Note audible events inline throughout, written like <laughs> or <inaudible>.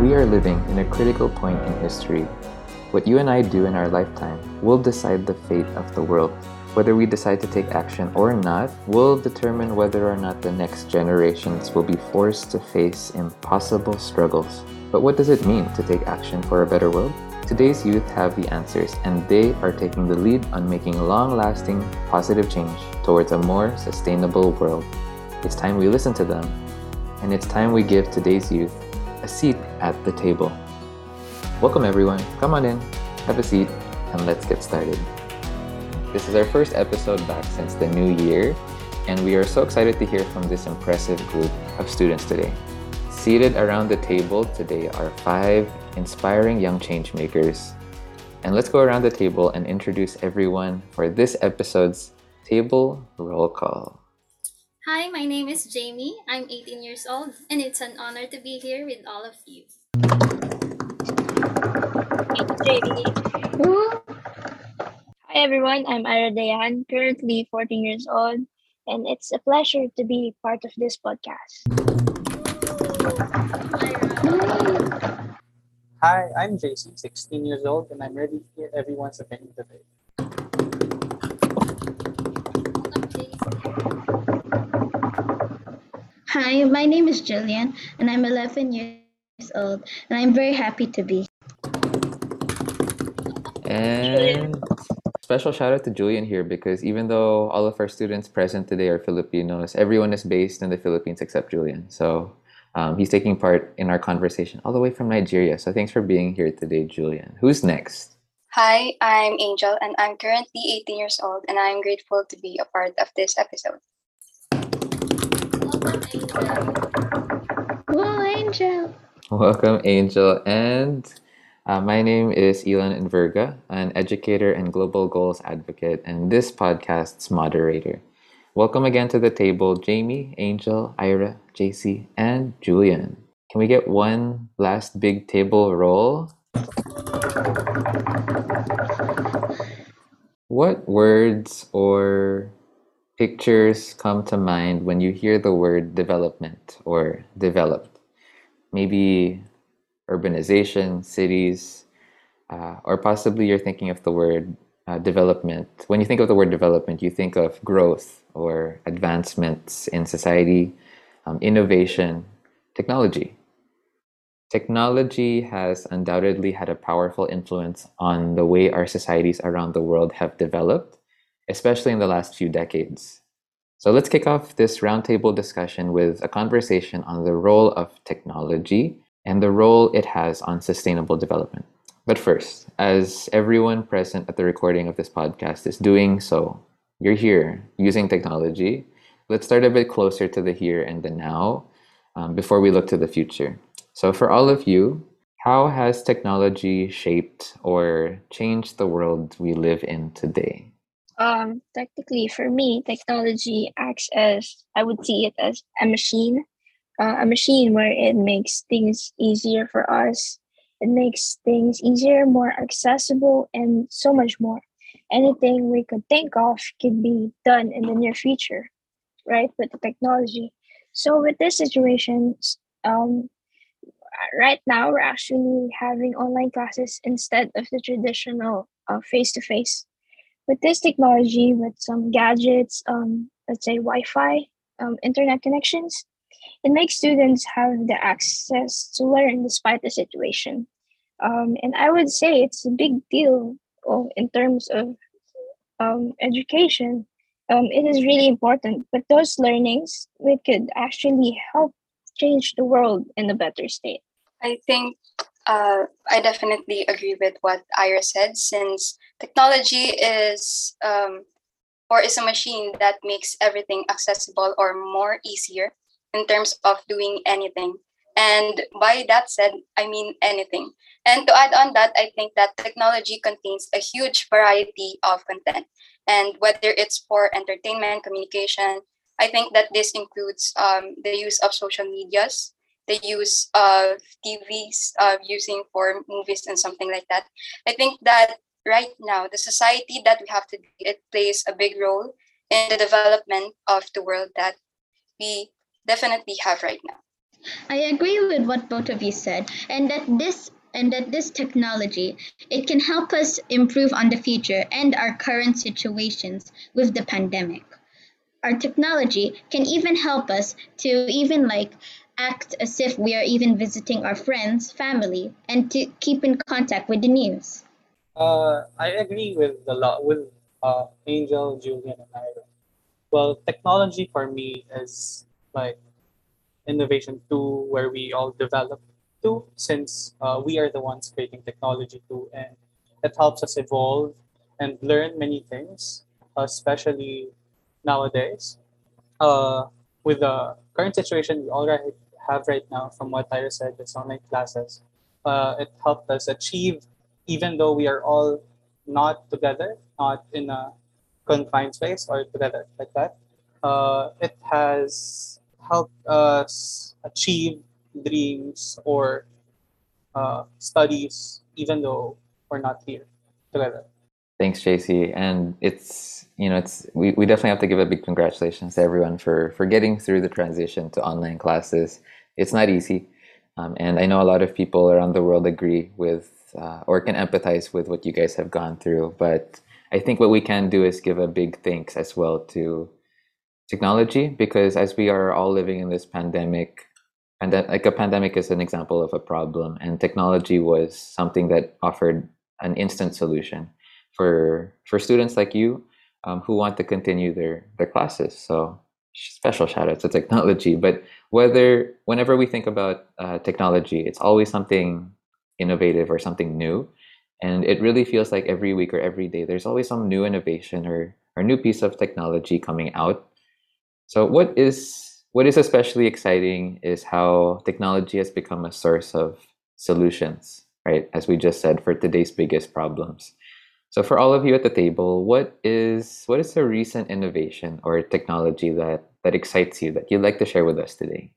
We are living in a critical point in history. What you and I do in our lifetime will decide the fate of the world. Whether we decide to take action or not will determine whether or not the next generations will be forced to face impossible struggles. But what does it mean to take action for a better world? Today's youth have the answers, and they are taking the lead on making long lasting, positive change towards a more sustainable world. It's time we listen to them, and it's time we give today's youth seat at the table. Welcome, everyone. Come on in, have a seat, and let's get started. This is our first episode back since the new year, and we are so excited to hear from this impressive group of students today. Seated around the table today are five inspiring young changemakers. And let's go around the table and introduce everyone for this episode's table roll call. Hi, my name is Jaimee. I'm 18 years old, and it's an honor to be here with all of you. Jaimee. Hi everyone, I'm Ira Dayan, currently 14 years old, and it's a pleasure to be part of this podcast. Hi, I'm Jason, 16 years old, and I'm ready to hear everyone's opinion today. Hi, my name is Julian, and I'm 11 years old, and I'm very happy to be. And special shout out to Julian here because even though all of our students present today are Filipinos, everyone is based in the Philippines except Julian. So um, he's taking part in our conversation all the way from Nigeria. So thanks for being here today, Julian. Who's next? Hi, I'm Angel, and I'm currently 18 years old, and I'm grateful to be a part of this episode. Whoa, Angel! Welcome, Angel. And uh, my name is Elon Inverga, an educator and global goals advocate, and this podcast's moderator. Welcome again to the table, Jaimee, Angel, Ira, JC, and Julian. Can we get one last big table roll? What words or pictures come to mind when you hear the word development or developed? Maybe urbanization, cities, uh, or possibly you're thinking of the word uh, development. When you think of the word development, you think of growth or advancements in society, um, innovation, technology. Technology has undoubtedly had a powerful influence on the way our societies around the world have developed, especially in the last few decades. So let's kick off this roundtable discussion with a conversation on the role of technology and the role it has on sustainable development. But first, as everyone present at the recording of this podcast is doing so, you're here using technology. Let's start a bit closer to the here and the now um, before we look to the future. So, for all of you, how has technology shaped or changed the world we live in today? Um, technically, for me, technology acts as I would see it as a machine, uh, a machine where it makes things easier for us. It makes things easier, more accessible, and so much more. Anything we could think of could be done in the near future, right? With the technology. So with this situation, um, right now we're actually having online classes instead of the traditional face to face. With this technology, with some gadgets, um, let's say Wi-Fi, um, internet connections, it makes students have the access to learn despite the situation. Um, and I would say it's a big deal oh, in terms of um, education. Um, it is really important, but those learnings we could actually help change the world in a better state. I think uh, I definitely agree with what Ira said, since technology is um, or is a machine that makes everything accessible or more easier in terms of doing anything. And by that said, I mean anything. And to add on that, I think that technology contains a huge variety of content. And whether it's for entertainment, communication, I think that this includes um, the use of social medias, the use of TVs, uh, using for movies and something like that. I think that right now, the society that we have to it plays a big role in the development of the world that we definitely have right now. I agree with what both of you said, and that this and that this technology it can help us improve on the future and our current situations with the pandemic. Our technology can even help us to even like act as if we are even visiting our friends, family, and to keep in contact with the news. Uh, I agree with the lot with uh, Angel, Julian, and Ira. Well, technology for me is like innovation too, where we all develop too, since uh, we are the ones creating technology too and it helps us evolve and learn many things especially nowadays uh, with the current situation we already have right now from what Ira said with online classes uh, it helped us achieve even though we are all not together not in a confined space or together like that uh, it has helped us achieve dreams or uh, studies, even though we're not here together. Thanks, JC. And it's you know it's we, we definitely have to give a big congratulations to everyone for for getting through the transition to online classes. It's not easy, um, and I know a lot of people around the world agree with uh, or can empathize with what you guys have gone through. But I think what we can do is give a big thanks as well to technology because as we are all living in this pandemic and that like a pandemic is an example of a problem and technology was something that offered an instant solution for for students like you um, who want to continue their their classes so special shout out to technology but whether whenever we think about uh, technology it's always something innovative or something new and it really feels like every week or every day there's always some new innovation or or new piece of technology coming out so what is what is especially exciting is how technology has become a source of solutions, right? As we just said, for today's biggest problems. So for all of you at the table, what is what is a recent innovation or technology that that excites you that you'd like to share with us today?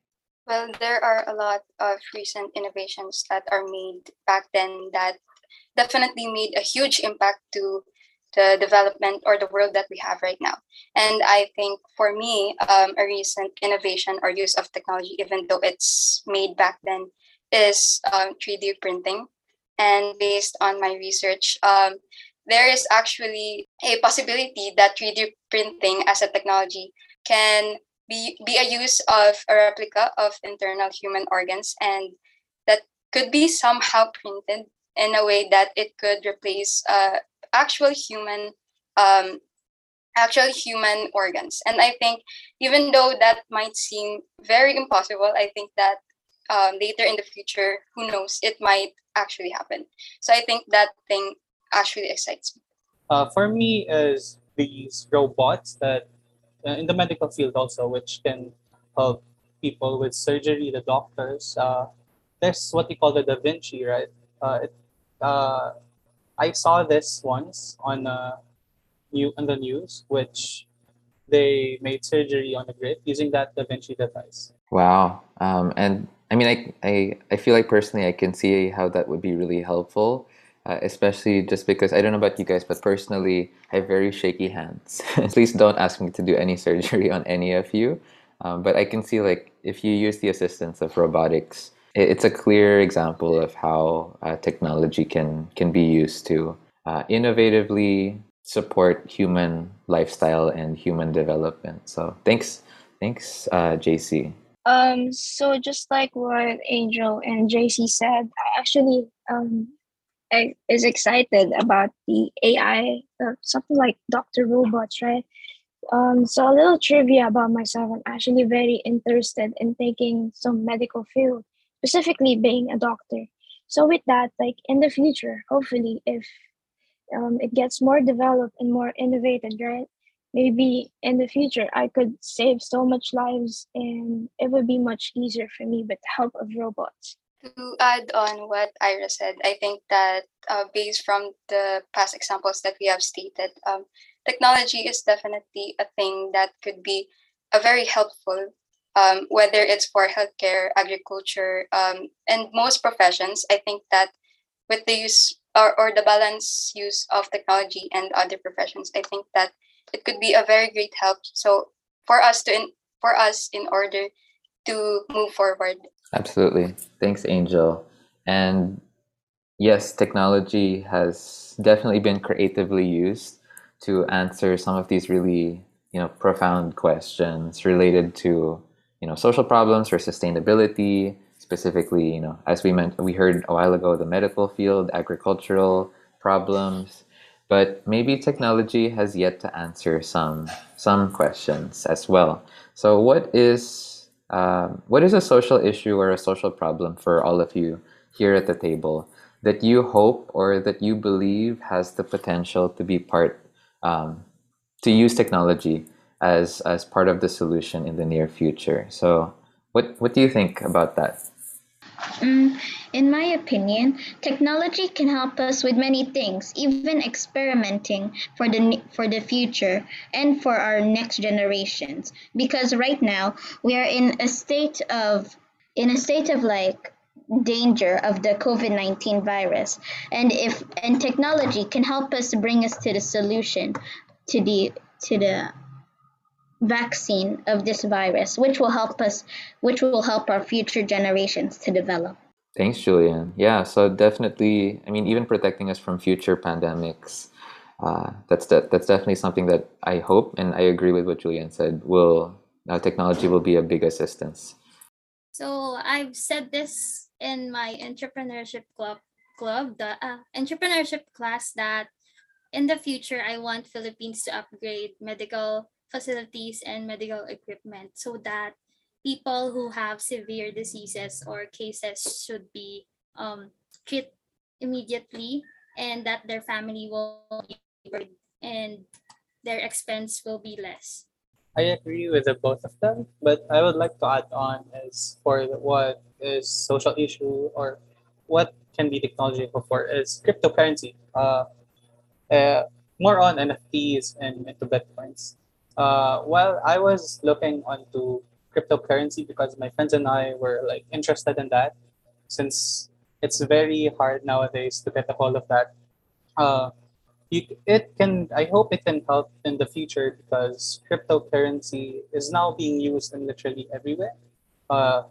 Well, there are a lot of recent innovations that are made back then that definitely made a huge impact to the development or the world that we have right now. And I think for me, um, a recent innovation or use of technology, even though it's made back then, is um, 3D printing. And based on my research, um, there is actually a possibility that 3D printing as a technology can be, be a use of a replica of internal human organs and that could be somehow printed in a way that it could replace uh, actual human um, actual human organs. And i think even though that might seem very impossible i think that um, later in the future who knows it might actually happen. So i think that thing actually excites me uh, for me is these robots that uh, in the medical field also which can help people with surgery the doctors uh, there's what they call the da vinci right uh, it, uh, I saw this once on a new on the news, which they made surgery on a grid using that Da Vinci device. Wow. Um, and I mean, I, I, I feel like personally, I can see how that would be really helpful, uh, especially just because I don't know about you guys, but personally, I have very shaky hands. <laughs> Please don't ask me to do any <laughs> surgery on any of you. Um, but I can see like if you use the assistance of robotics, it's a clear example of how uh, technology can can be used to uh, innovatively support human lifestyle and human development. So thanks, thanks, uh, JC. Um, so just like what Angel and JC said, I actually um is excited about the AI, uh, something like Doctor Robots, right? Um, so a little trivia about myself. I'm actually very interested in taking some medical field specifically being a doctor. So with that, like in the future, hopefully, if um, it gets more developed and more innovated, right? Maybe in the future, I could save so much lives, and it would be much easier for me with the help of robots. To add on what Ira said, I think that uh, based from the past examples that we have stated, um, technology is definitely a thing that could be a very helpful um, whether it's for healthcare, agriculture, um, and most professions, I think that with the use or, or the balance use of technology and other professions, I think that it could be a very great help. So for us to in, for us in order to move forward. Absolutely. Thanks, Angel. And yes, technology has definitely been creatively used to answer some of these really, you know, profound questions related to, you know, social problems or sustainability, specifically, you know, as we meant we heard a while ago, the medical field, agricultural problems. But maybe technology has yet to answer some some questions as well. So what is um, what is a social issue or a social problem for all of you here at the table that you hope or that you believe has the potential to be part um, to use technology as as part of the solution in the near future. So, what what do you think about that? Mm, in my opinion, technology can help us with many things, even experimenting for the for the future and for our next generations. Because right now we are in a state of in a state of like danger of the COVID-19 virus. And if and technology can help us bring us to the solution to the to the vaccine of this virus, which will help us, which will help our future generations to develop. Thanks, Julian. Yeah, so definitely, I mean, even protecting us from future pandemics, uh, that's de- that's definitely something that I hope and I agree with what Julian said. Will uh, technology will be a big assistance. So I've said this in my entrepreneurship club club the uh, entrepreneurship class that in the future I want Philippines to upgrade medical facilities and medical equipment so that people who have severe diseases or cases should be um, treated immediately and that their family will be and their expense will be less. I agree with the both of them, but I would like to add on is for what is social issue or what can be technology for is cryptocurrency. Uh, uh, more on NFTs and into bitcoins. Uh, while I was looking onto cryptocurrency because my friends and I were like interested in that, since it's very hard nowadays to get a hold of that. Uh, you, it can i hope it can help in the future because cryptocurrency is now being used in literally everywhere uh,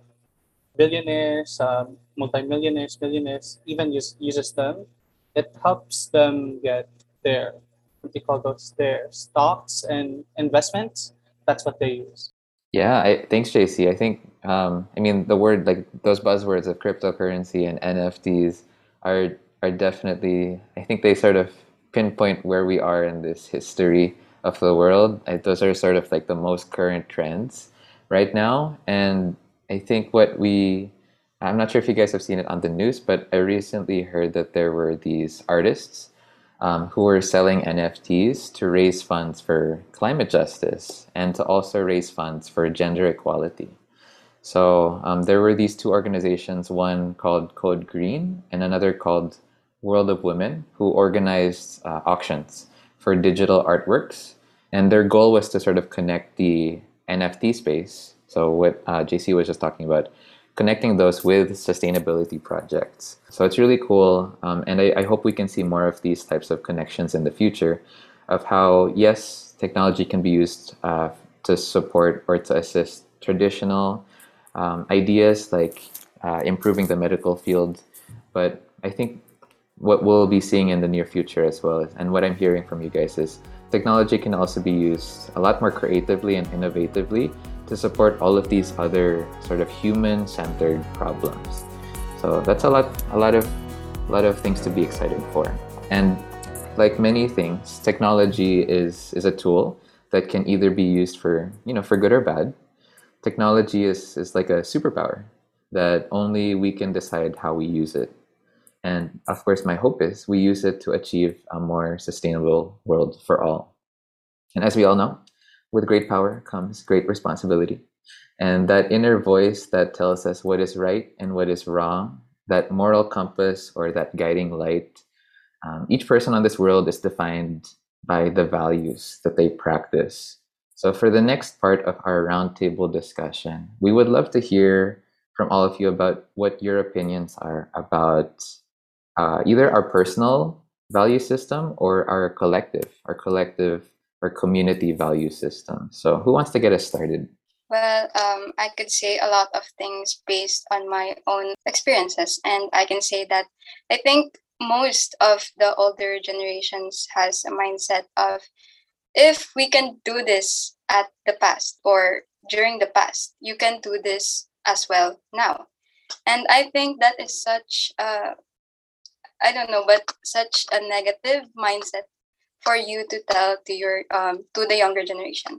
billionaires um, multimillionaires millionaires even use, uses them it helps them get their what you call those their stocks and investments that's what they use Yeah, I, thanks, JC. I think, um, I mean, the word like those buzzwords of cryptocurrency and NFTs are are definitely. I think they sort of pinpoint where we are in this history of the world. I, those are sort of like the most current trends right now. And I think what we, I'm not sure if you guys have seen it on the news, but I recently heard that there were these artists um, who were selling NFTs to raise funds for climate justice and to also raise funds for gender equality. So um, there were these two organizations, one called Code Green and another called World of Women who organized uh, auctions for digital artworks. And their goal was to sort of connect the NFT space. So, what uh, JC was just talking about, connecting those with sustainability projects. So, it's really cool. Um, and I, I hope we can see more of these types of connections in the future of how, yes, technology can be used uh, to support or to assist traditional um, ideas like uh, improving the medical field. But I think what we'll be seeing in the near future as well. And what I'm hearing from you guys is technology can also be used a lot more creatively and innovatively to support all of these other sort of human-centered problems. So that's a lot a lot of a lot of things to be excited for. And like many things, technology is is a tool that can either be used for, you know, for good or bad. Technology is is like a superpower that only we can decide how we use it. And of course, my hope is we use it to achieve a more sustainable world for all. And as we all know, with great power comes great responsibility. And that inner voice that tells us what is right and what is wrong, that moral compass or that guiding light, um, each person on this world is defined by the values that they practice. So, for the next part of our roundtable discussion, we would love to hear from all of you about what your opinions are about uh, either our personal value system or our collective, our collective or community value system. So, who wants to get us started? Well, um, I could say a lot of things based on my own experiences, and I can say that I think most of the older generations has a mindset of if we can do this at the past or during the past, you can do this as well now. And I think that is such a, I don't know, but such a negative mindset for you to tell to your um, to the younger generation.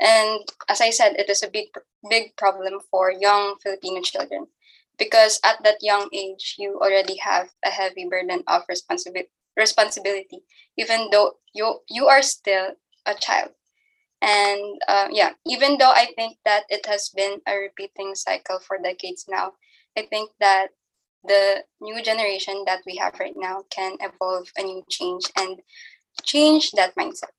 And as I said, it is a big big problem for young Filipino children because at that young age you already have a heavy burden of responsibility responsibility even though you you are still a child and uh, yeah even though i think that it has been a repeating cycle for decades now i think that the new generation that we have right now can evolve a new change and change that mindset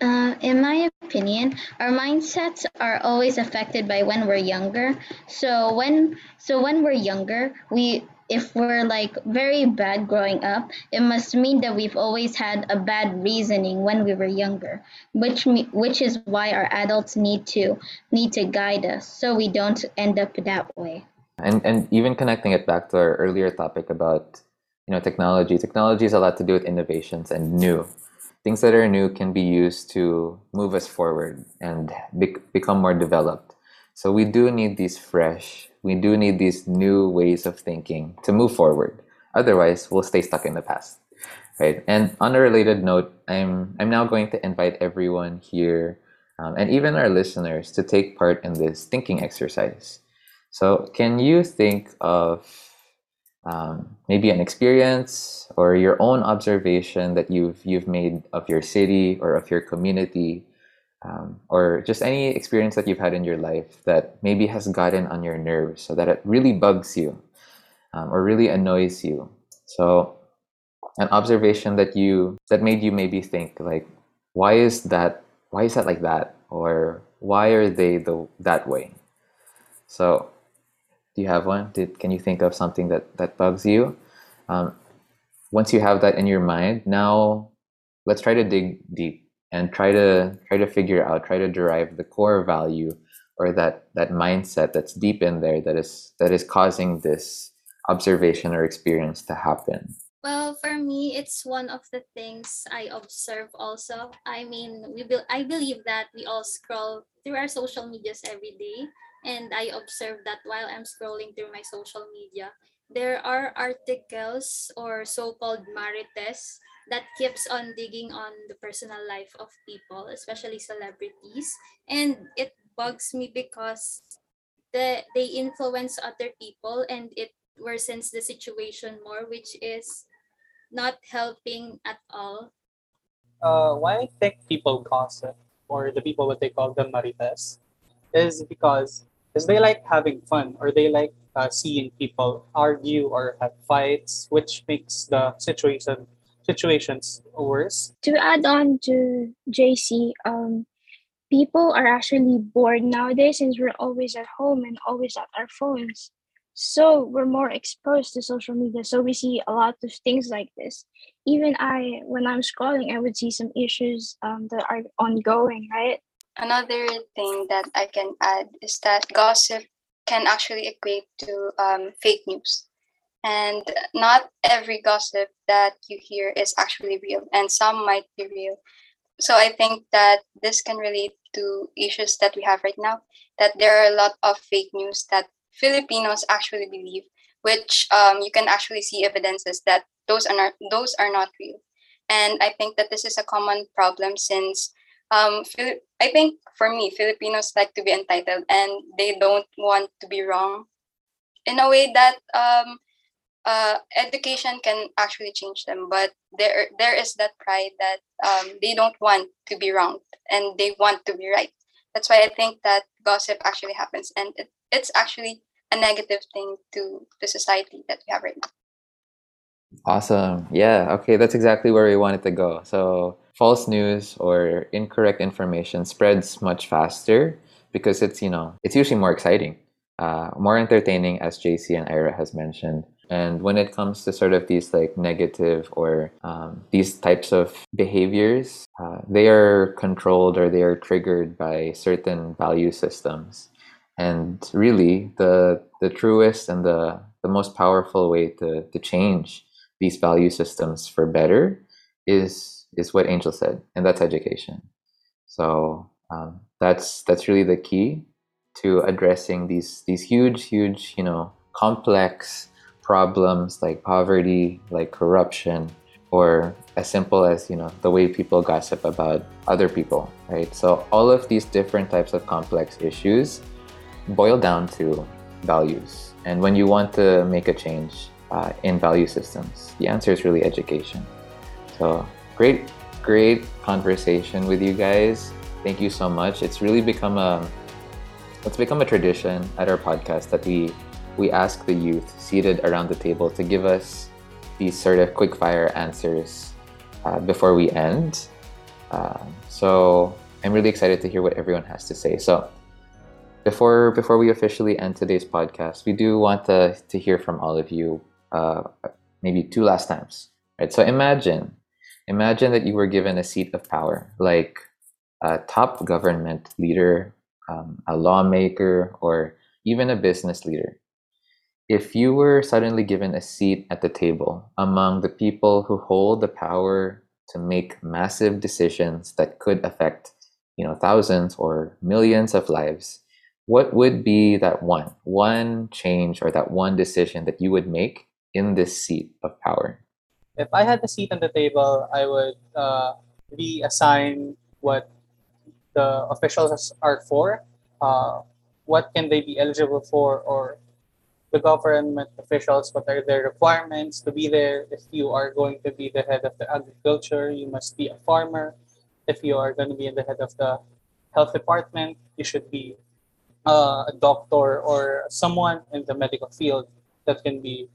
Uh, in my opinion, our mindsets are always affected by when we're younger. So when so when we're younger, we if we're like very bad growing up, it must mean that we've always had a bad reasoning when we were younger, which me, which is why our adults need to need to guide us so we don't end up that way. And and even connecting it back to our earlier topic about you know technology. Technology has a lot to do with innovations and new things that are new can be used to move us forward and be- become more developed. So we do need these fresh, we do need these new ways of thinking to move forward. Otherwise, we'll stay stuck in the past. Right. And on a related note, I'm I'm now going to invite everyone here um, and even our listeners to take part in this thinking exercise. So, can you think of um, maybe an experience or your own observation that you've you've made of your city or of your community um, or just any experience that you've had in your life that maybe has gotten on your nerves so that it really bugs you um, or really annoys you. So an observation that you that made you maybe think like why is that why is that like that? or why are they the that way? So do you have one? Did can you think of something that that bugs you? Um, once you have that in your mind, now let's try to dig deep and try to try to figure out, try to derive the core value or that that mindset that's deep in there that is that is causing this observation or experience to happen. Well, for me, it's one of the things I observe also. I mean, we be- I believe that we all scroll through our social medias every day and I observe that while I'm scrolling through my social media, there are articles or so-called marites that keeps on digging on the personal life of people, especially celebrities, and it bugs me because the, they influence other people and it worsens the situation more, which is not helping at all. Uh, why I think people gossip, or the people what they call the marites, is because is they like having fun or they like uh, seeing people argue or have fights, which makes the situation situations worse. To add on to JC, um, people are actually bored nowadays since we're always at home and always at our phones. So we're more exposed to social media. So we see a lot of things like this. Even I, when I'm scrolling, I would see some issues um, that are ongoing, right? Another thing that I can add is that gossip can actually equate to um, fake news. And not every gossip that you hear is actually real, and some might be real. So I think that this can relate to issues that we have right now, that there are a lot of fake news that Filipinos actually believe, which um, you can actually see evidences that those are not those are not real. And I think that this is a common problem since um, I think for me, Filipinos like to be entitled and they don't want to be wrong in a way that um, uh, education can actually change them. But there, there is that pride that um, they don't want to be wrong and they want to be right. That's why I think that gossip actually happens and it, it's actually a negative thing to the society that we have right now. Awesome. Yeah. Okay. That's exactly where we wanted to go. So, false news or incorrect information spreads much faster because it's, you know, it's usually more exciting, uh, more entertaining, as JC and Ira has mentioned. And when it comes to sort of these like negative or um, these types of behaviors, uh, they are controlled or they are triggered by certain value systems And really, the the truest and the the most powerful way to to change these value systems for better is is what Angel said, and that's education. So um, that's that's really the key to addressing these these huge, huge, you know, complex problems like poverty, like corruption, or as simple as you know the way people gossip about other people, right? So all of these different types of complex issues boil down to values. And when you want to make a change uh, in value systems, the answer is really education. So great, great conversation with you guys. Thank you so much. It's really become a it's become a tradition at our podcast that we we ask the youth seated around the table to give us these sort of quick fire answers uh, before we end. Um, so I'm really excited to hear what everyone has to say. So before before we officially end today's podcast, we do want to, to hear from all of you uh, maybe two last times. Right. So imagine imagine that you were given a seat of power, like a top government leader, um, a lawmaker, or even a business leader. If you were suddenly given a seat at the table among the people who hold the power to make massive decisions that could affect, you know, thousands or millions of lives, what would be that one one change or that one decision that you would make in this seat of power? If i had the seat on the table i would uh, reassign what the officials are for uh, what can they be eligible for or the government officials what are their requirements to be there if you are going to be the head of the agriculture you must be a farmer if you are going to be the head of the health department you should be uh, a doctor or someone in the medical field that can be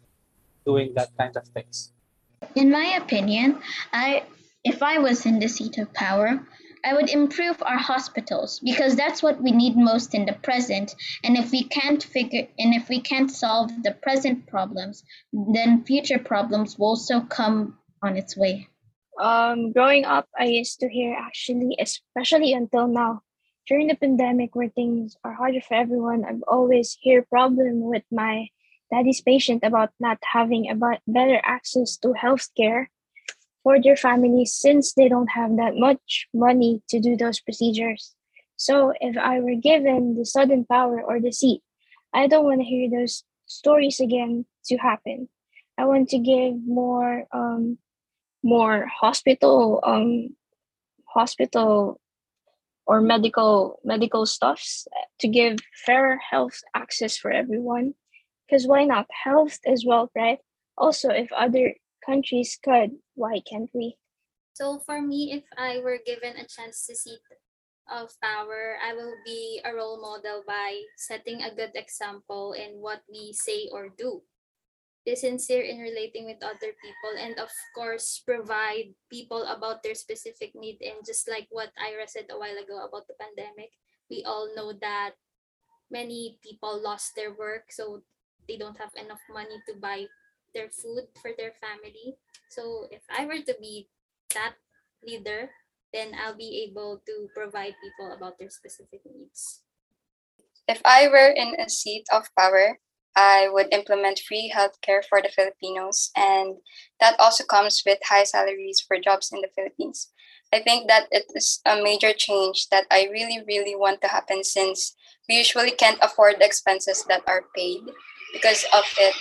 doing that kind of things. In my opinion, I if I was in the seat of power, I would improve our hospitals because that's what we need most in the present. And if we can't figure and if we can't solve the present problems, then future problems will also come on its way. Um, growing up, I used to hear actually, especially until now, during the pandemic where things are harder for everyone, I've always hear problem with my daddy's patient about not having about better access to healthcare for their families since they don't have that much money to do those procedures. So if I were given the sudden power or the seat, I don't want to hear those stories again to happen. I want to give more um more hospital um hospital or medical medical stuffs to give fair health access for everyone because why not health is wealth right also if other countries could why can't we So for me, if I were given a chance to seat of power, I will be a role model by setting a good example in what we say or do. Be sincere in relating with other people and of course provide people about their specific need and just like what Ira said a while ago about the pandemic, we all know that many people lost their work so they don't have enough money to buy their food for their family. So if I were to be that leader, then I'll be able to provide people about their specific needs. If I were in a seat of power, I would implement free healthcare for the Filipinos, and that also comes with high salaries for jobs in the Philippines. I think that it is a major change that I really, really want to happen since we usually can't afford the expenses that are paid because of it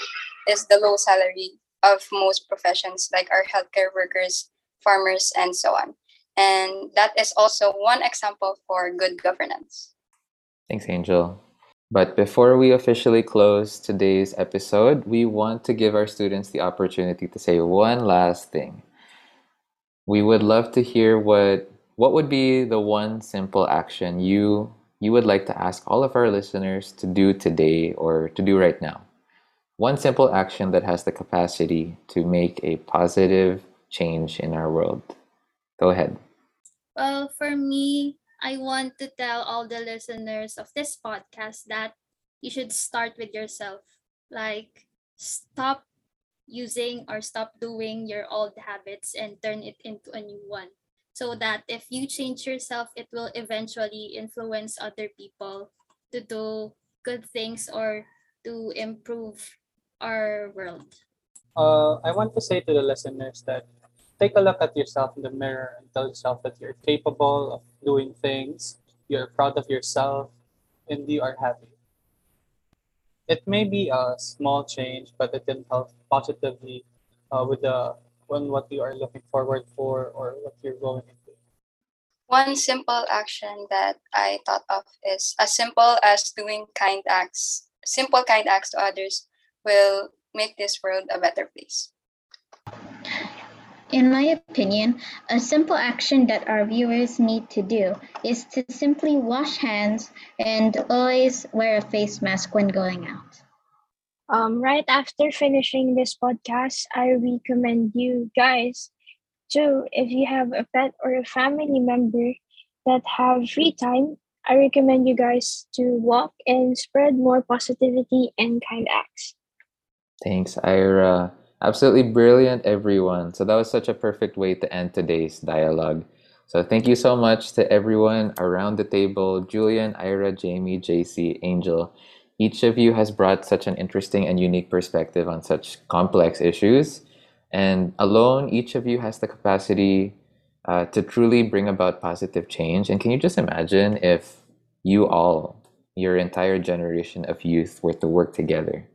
is the low salary of most professions like our healthcare workers, farmers, and so on. And that is also one example for good governance. Thanks, Angel. But before we officially close today's episode, we want to give our students the opportunity to say one last thing. We would love to hear what what would be the one simple action you you would like to ask all of our listeners to do today or to do right now. One simple action that has the capacity to make a positive change in our world. Go ahead. Well, for me, I want to tell all the listeners of this podcast that you should start with yourself. Like, stop using or stop doing your old habits and turn it into a new one. So that if you change yourself, it will eventually influence other people to do good things or to improve our world? Uh, I want to say to the listeners that take a look at yourself in the mirror and tell yourself that you're capable of doing things, you're proud of yourself, and you are happy. It may be a small change, but it can help positively uh, with the on what you are looking forward for or what you're going into. One simple action that I thought of is as simple as doing kind acts. Simple kind acts to others will make this world a better place. In my opinion, a simple action that our viewers need to do is to simply wash hands and always wear a face mask when going out. Um, right after finishing this podcast, I recommend you guys to, if you have a pet or a family member that have free time, I recommend you guys to walk and spread more positivity and kind acts. Thanks, Ira. Absolutely brilliant, everyone. So that was such a perfect way to end today's dialogue. So thank you so much to everyone around the table Julian, Ira, Jaimee, JC, Angel. Each of you has brought such an interesting and unique perspective on such complex issues. And alone, each of you has the capacity uh, to truly bring about positive change. And can you just imagine if you all, your entire generation of youth, were to work together?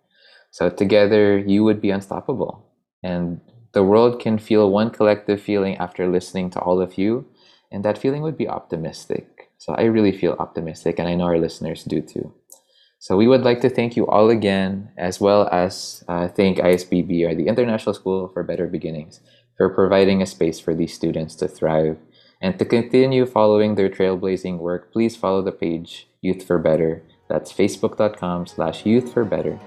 So together, you would be unstoppable. And the world can feel one collective feeling after listening to all of you. And that feeling would be optimistic. So I really feel optimistic, and I know our listeners do too. So we would like to thank you all again, as well as uh, thank ISBB or the International School for Better Beginnings for providing a space for these students to thrive. And to continue following their trailblazing work, please follow the page Youth for Better. That's facebook.com slash youth for better.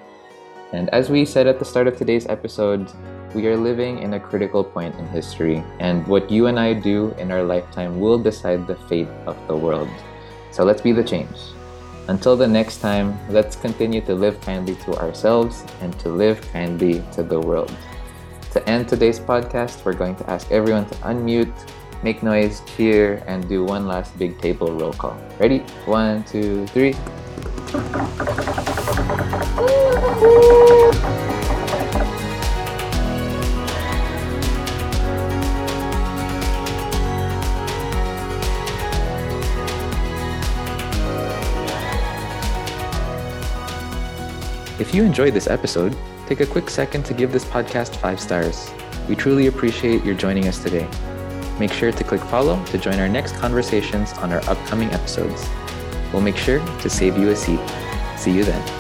And as we said at the start of today's episode, we are living in a critical point in history, and what you and I do in our lifetime will decide the fate of the world. So let's be the change. Until the next time, let's continue to live kindly to ourselves and to live kindly to the world. To end today's podcast, we're going to ask everyone to unmute, make noise, cheer, and do one last big table roll call. Ready? One, two, three. If you enjoyed this episode, take a quick second to give this podcast five stars. We truly appreciate your joining us today. Make sure to click follow to join our next conversations on our upcoming episodes. We'll make sure to save you a seat. See you then.